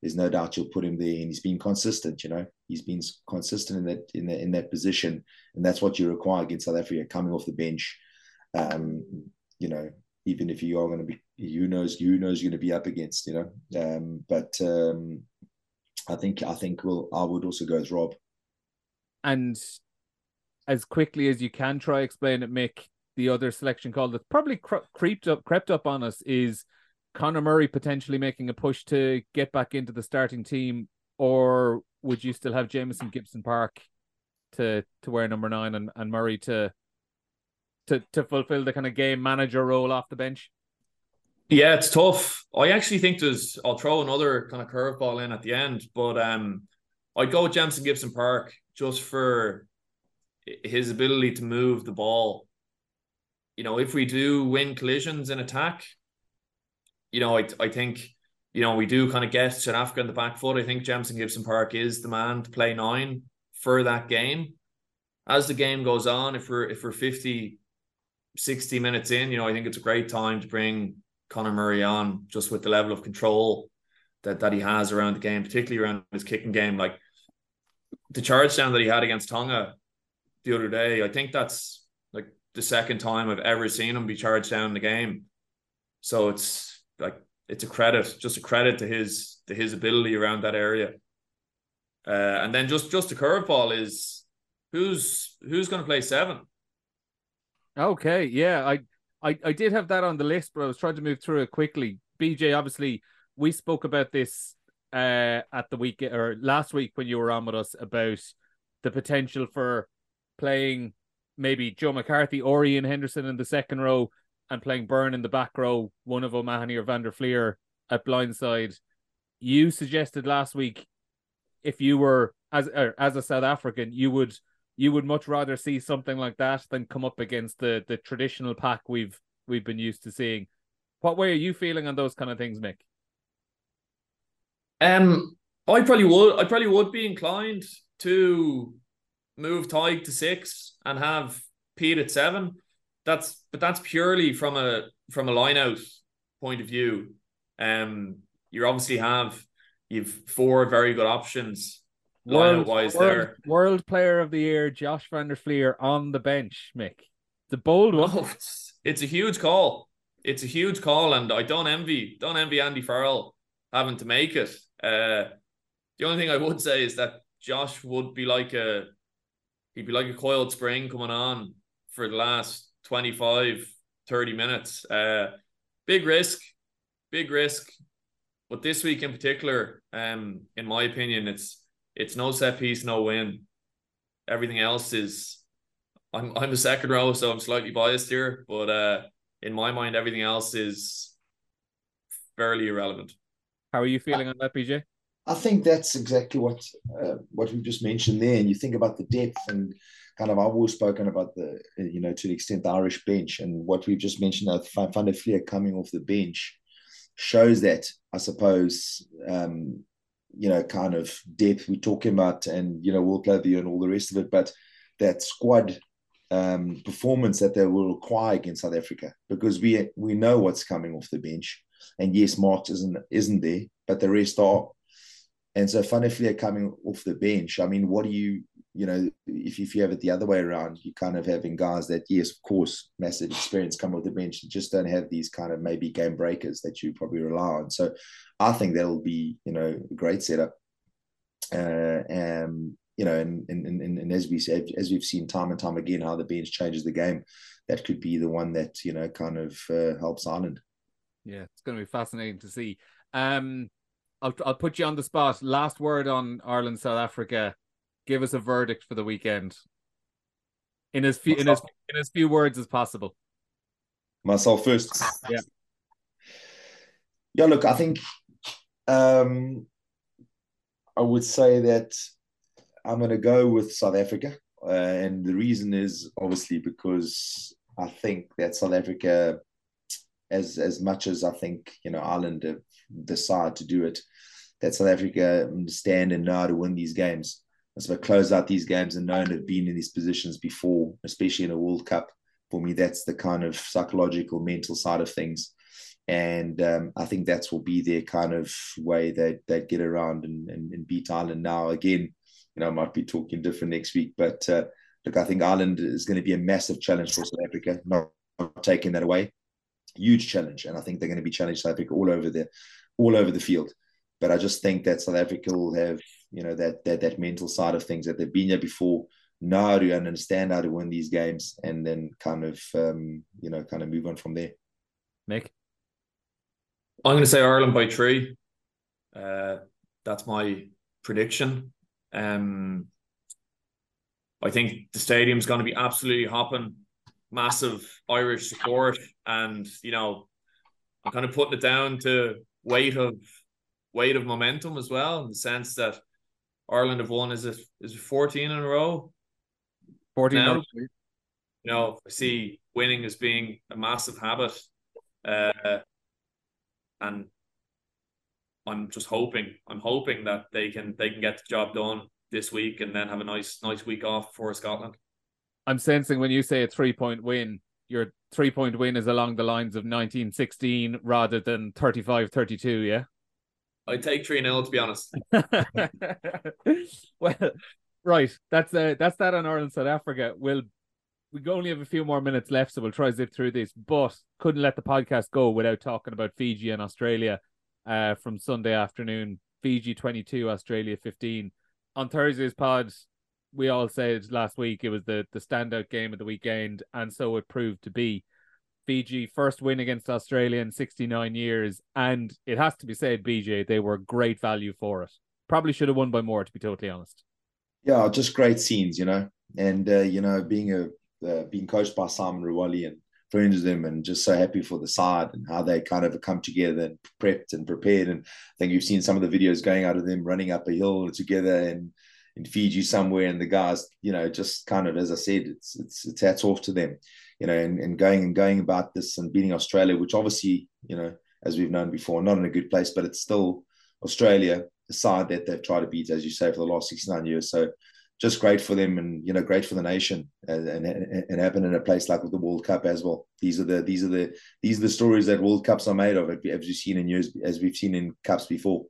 [SPEAKER 4] there's no doubt you'll put him there, and he's been consistent. You know, he's been consistent in that in that in that position, and that's what you require against South Africa coming off the bench. Um, you know, even if you are going to be, who knows, who knows, you're going to be up against. You know, um, but um, I think I think we'll I would also go as Rob.
[SPEAKER 2] And as quickly as you can try explain it, Mick. The other selection call that's probably cre- creeped up, crept up on us is Conor Murray potentially making a push to get back into the starting team, or would you still have Jamison Gibson Park to to wear number nine and, and Murray to to to fulfill the kind of game manager role off the bench?
[SPEAKER 3] Yeah, it's tough. I actually think there's. I'll throw another kind of curveball in at the end, but um, I'd go with Jamison Gibson Park just for his ability to move the ball. You know, if we do win collisions in attack, you know, I I think you know we do kind of get South Africa in the back foot. I think Jamison Gibson Park is the man to play nine for that game. As the game goes on, if we're if we're 50, 60 minutes in, you know, I think it's a great time to bring Conor Murray on just with the level of control that, that he has around the game, particularly around his kicking game. Like the charge down that he had against Tonga the other day, I think that's like the second time I've ever seen him be charged down in the game. So it's like it's a credit, just a credit to his to his ability around that area. Uh, and then just just a curveball is who's who's going to play seven.
[SPEAKER 2] Okay, yeah, I I, I did have that on the list, but I was trying to move through it quickly. BJ, obviously, we spoke about this uh, at the week or last week when you were on with us about the potential for playing maybe Joe McCarthy or Iain Henderson in the second row and playing Beirne in the back row, one of O'Mahony or Van der Flier at blindside. You suggested last week if you were as or as a South African, you would you would much rather see something like that than come up against the the traditional pack we've we've been used to seeing. What way are you feeling on those kind of things, Mick?
[SPEAKER 3] Um, I probably would. I probably would be inclined to move Tadhg to six and have Pete at seven. That's but that's purely from a from a line out point of view. Um, you obviously have you've four very good options
[SPEAKER 2] World,
[SPEAKER 3] wise
[SPEAKER 2] world,
[SPEAKER 3] there.
[SPEAKER 2] world Player of the Year, Josh van der Flier on the bench, Mick. The bold one.
[SPEAKER 3] Oh, it's, it's a huge call. It's a huge call, and I don't envy don't envy Andy Farrell having to make it. Uh, the only thing I would say is that Josh would be like a he'd be like a coiled spring coming on for the last 25, 30 minutes. Uh, big risk, big risk. But this week in particular, um, in my opinion, it's it's no set piece, no win. Everything else is I'm I'm a second row, so I'm slightly biased here, but uh in my mind, everything else is fairly irrelevant.
[SPEAKER 2] How are you feeling I, on that, BJ?
[SPEAKER 4] I think that's exactly what uh, what we just mentioned there. And you think about the depth and kind of I've always spoken about the you know to the extent the Irish bench and what we've just mentioned that Van der Flier coming off the bench shows that I suppose um, you know kind of depth we're talking about and you know World Player of the and all the rest of it, but that squad um, performance that they will require against South Africa because we we know what's coming off the bench. And yes, Marx isn't isn't there, but the rest are. And so Van Flier coming off the bench, I mean, what do you, you know, if, if you have it the other way around, you kind of having guys that, yes, of course, massive experience come off the bench, just don't have these kind of maybe game breakers that you probably rely on. So I think that'll be, you know, a great setup. Uh, and you know, and, and, and, and as we said, as we've seen time and time again, how the bench changes the game, that could be the one that, you know, kind of uh, helps Ireland.
[SPEAKER 2] Yeah, it's going to be fascinating to see. Um, I'll I'll put you on the spot. Last word on Ireland South Africa. Give us a verdict for the weekend. In as few in as in as few words as possible.
[SPEAKER 4] Myself first.
[SPEAKER 2] Yeah.
[SPEAKER 4] Yeah, look, I think um I would say that I'm going to go with South Africa. Uh, and the reason is obviously because I think that South Africa, as as much as I think, you know, Ireland have decided to do it, that South Africa understand and know how to win these games. And so close out these games and know and have been in these positions before, especially in a World Cup. For me, that's the kind of psychological, mental side of things and um, I think that's will be their kind of way that they get around and, and, and, beat Ireland. Now again, you know, I might be talking different next week, but uh, look, I think Ireland is going to be a massive challenge for South Africa. Not, not taking that away, huge challenge, and I think they're going to be challenged South Africa all over the all over the field. But I just think that South Africa will have you know that that that mental side of things that they've been there before know how to understand how to win these games and then kind of um, you know kind of move on from there.
[SPEAKER 2] Mick.
[SPEAKER 3] I'm going to say Ireland by three. Uh, that's my prediction. Um, I think the stadium's going to be absolutely hopping, massive Irish support, and you know, I'm kind of putting it down to weight of weight of momentum as well, in the sense that Ireland have won is it is it 14 in a row?
[SPEAKER 2] 14
[SPEAKER 3] now, you know, I see winning as being a massive habit. Uh, and I'm just hoping, I'm hoping that they can they can get the job done this week and then have a nice nice week off for Scotland.
[SPEAKER 2] I'm sensing when you say a three point win, your three point win is along the lines of 1916 rather than 35 32, yeah?
[SPEAKER 3] I take 3 0 to be honest.
[SPEAKER 2] well, right. That's uh, that's that on Ireland South Africa. We'll we only have a few more minutes left, so we'll try zip through this. But couldn't let the podcast go without talking about Fiji and Australia uh, from Sunday afternoon. Fiji 22, Australia 15. On Thursday's pod, we all said last week it was the, the standout game of the weekend, and so it proved to be. Fiji first win against Australia in 69 years, and it has to be said, BJ, they were great value for it. Probably should have won by more, to be totally honest.
[SPEAKER 4] Yeah, just great scenes, you know, and uh, you know, being a uh, being coached by Simon Raiwalui and friends of them and just so happy for the side and how they kind of come together and prepped and prepared. And I think you've seen some of the videos going out of them running up a hill together and in Fiji somewhere, and the guys, you know, just kind of as I said, it's it's it's hats off to them, you know, and, and going and going about this and beating Australia, which obviously, you know, as we've known before, not in a good place, but it's still Australia, a side that they've tried to beat, as you say, for the last 69 years. So just great for them and you know great for the nation and, and, and happen in a place like the World Cup as well. These are the these are the these are the stories that World Cups are made of, as we've seen in years as we've seen in cups before.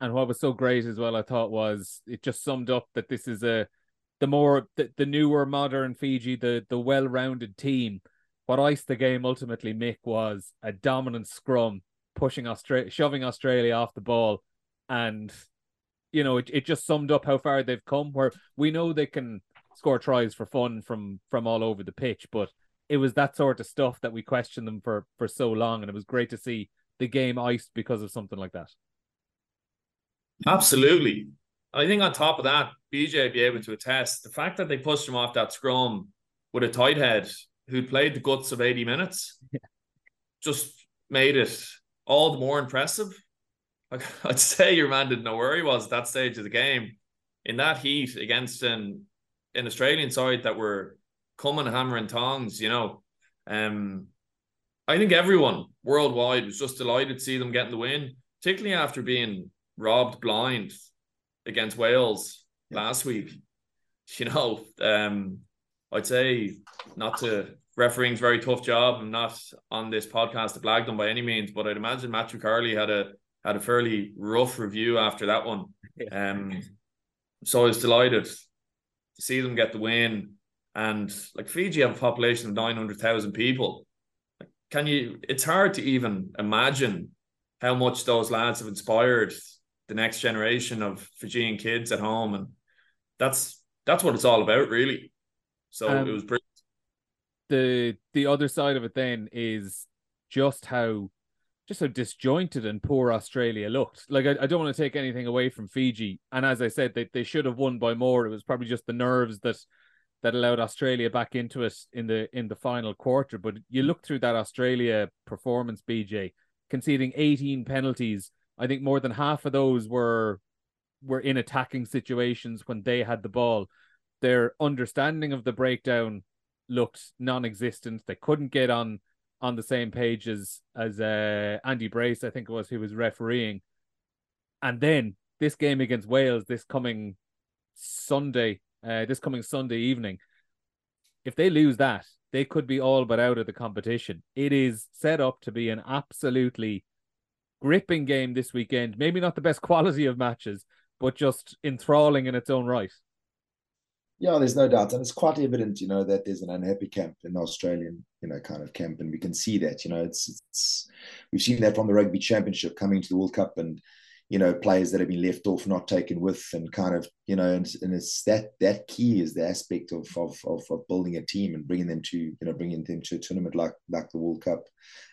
[SPEAKER 2] And what was so great as well, I thought, was it just summed up that this is a the more the, the newer modern Fiji, the the well rounded team. What iced the game ultimately, Mick, was a dominant scrum, pushing Australia, shoving Australia off the ball, and you know, it, it just summed up how far they've come. Where we know they can score tries for fun from from all over the pitch, but it was that sort of stuff that we questioned them for for so long, and it was great to see the game iced because of something like that.
[SPEAKER 3] Absolutely. I think on top of that, BJ would be able to attest the fact that they pushed him off that scrum with a tight head who played the guts of 80 minutes yeah. just made it all the more impressive. Like I'd say your man didn't know where he was at that stage of the game. In that heat against an, an Australian side that were coming hammer and tongs, you know. Um I think everyone worldwide was just delighted to see them getting the win, particularly after being robbed blind against Wales yeah. last week. You know, um, I'd say not to refereeing's very tough job. I'm not on this podcast to blag them by any means, but I'd imagine Matthew Carley had a had a fairly rough review after that one. Um, so I was delighted to see them get the win. And like Fiji have a population of nine hundred thousand people. Can you? It's hard to even imagine how much those lads have inspired the next generation of Fijian kids at home, and that's that's what it's all about, really. So um, it was pretty.
[SPEAKER 2] The the other side of it then is just how just how disjointed and poor Australia looked. Like I, I don't want to take anything away from Fiji, and as I said, they they should have won by more. It was probably just the nerves that that allowed Australia back into it in the in the final quarter. But you look through that Australia performance, BJ, conceding 18 penalties I think more than half of those were were in attacking situations when they had the ball. Their understanding of the breakdown looked non-existent. They couldn't get on on the same page as as uh, Andy Brace, I think it was, who was refereeing. And then this game against Wales, this coming Sunday, uh, this coming Sunday evening, if they lose that, they could be all but out of the competition. It is set up to be an absolutely gripping game this weekend. Maybe not the best quality of matches, but just enthralling in its own right.
[SPEAKER 4] Yeah, there's no doubt, and it's quite evident, you know, that there's an unhappy camp in the Australian, you know, kind of camp, and we can see that. You know, it's it's we've seen that from the Rugby Championship coming to the World Cup, and you know, players that have been left off, not taken with, and kind of, you know, and, and it's that that key is the aspect of, of of of building a team and bringing them to, you know, bringing them to a tournament like like the World Cup,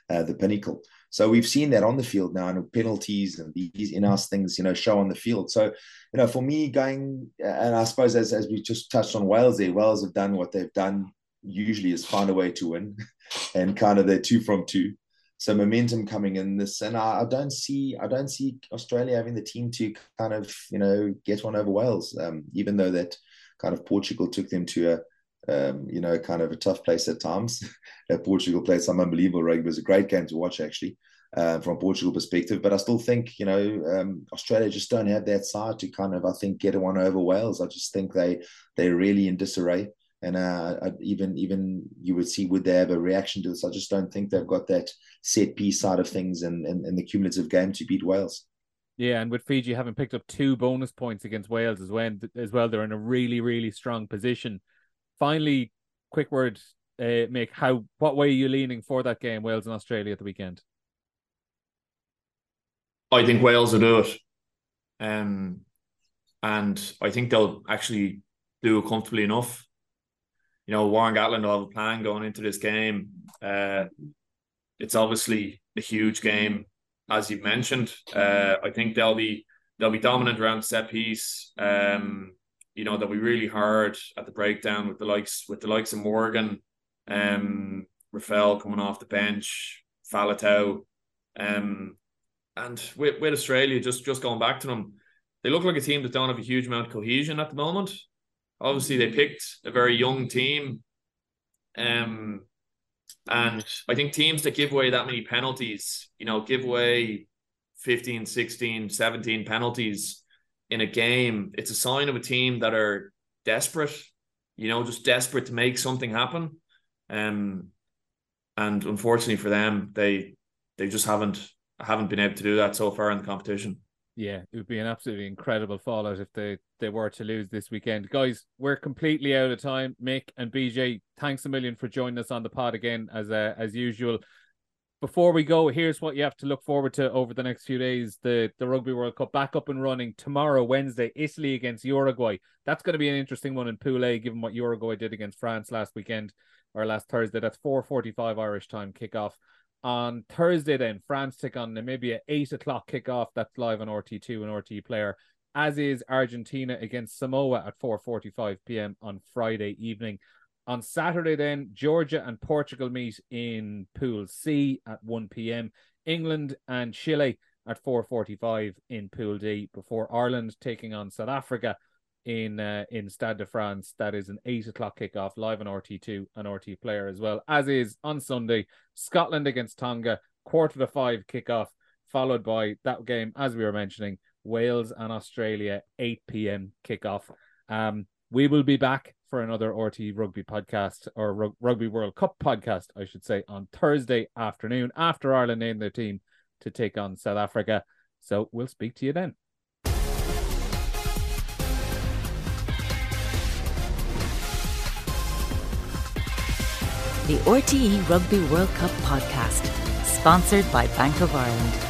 [SPEAKER 4] uh, the pinnacle. So we've seen that on the field now, and penalties and these in-house things, you know, show on the field. So, you know, for me, going and I suppose as as we just touched on Wales, there, Wales have done what they've done usually is find a way to win, and kind of they're two from two. So momentum coming in this, and I, I don't see I don't see Australia having the team to kind of you know get one over Wales, um, even though that kind of Portugal took them to a um, you know, kind of a tough place at times. Portugal played some unbelievable rugby. It was a great game to watch, actually, uh, from Portugal perspective. But I still think, you know, um, Australia just don't have that side to kind of, I think, get one over Wales. I just think they they're really in disarray. And uh, even even you would see would they have a reaction to this? I just don't think they've got that set piece side of things and and the cumulative game to beat Wales.
[SPEAKER 2] Yeah, and with Fiji having picked up two bonus points against Wales as well, as well, they're in a really, really strong position finally, quick word, uh, Mick. How what way are you leaning for that game, Wales and Australia at the weekend?
[SPEAKER 3] I think Wales will do it, um, and I think they'll actually do it comfortably enough. You know, Warren Gatland will have a plan going into this game. Uh, it's obviously a huge game, as you mentioned. Uh, I think they'll be they'll be dominant around set piece. Um, you know, that we really hard at the breakdown with the likes with the likes of Morgan, um, Reffell coming off the bench, Faletau, um, and with, with Australia, just just going back to them, they look like a team that don't have a huge amount of cohesion at the moment. Obviously, they picked a very young team. Um, and I think teams that give away that many penalties, you know, give away 15, 16, 17 penalties in a game, it's a sign of a team that are desperate, you know, just desperate to make something happen. Um, and unfortunately for them, they they just haven't haven't been able to do that so far in the competition.
[SPEAKER 2] Yeah, it would be an absolutely incredible fallout if they, they were to lose this weekend. Guys, we're completely out of time. Mick and BJ, thanks a million for joining us on the pod again as uh, as usual. Before we go, here's what you have to look forward to over the next few days. The the Rugby World Cup back up and running tomorrow, Wednesday, Italy against Uruguay. That's going to be an interesting one in Pool A, given what Uruguay did against France last weekend or last Thursday. That's 4.45 Irish time kickoff. On Thursday, then France take on Namibia, eight o'clock kickoff. That's live on RTE2 and RTE Player. As is Argentina against Samoa at 4:45 p.m. on Friday evening. On Saturday, then Georgia and Portugal meet in Pool C at 1 p.m. England and Chile at 4:45 in Pool D before Ireland taking on South Africa in uh, in Stade de France. That is an eight o'clock kickoff live on RTE2 and RTE Player as well. As is on Sunday, Scotland against Tonga, quarter to five kickoff, followed by that game as we were mentioning, Wales and Australia, eight p.m. kickoff. Um, we will be back for another RTE Rugby podcast or Rugby World Cup podcast, I should say, on Thursday afternoon after Ireland named their team to take on South Africa. So we'll speak to you then.
[SPEAKER 1] the RTE Rugby World Cup podcast, sponsored by Bank of Ireland.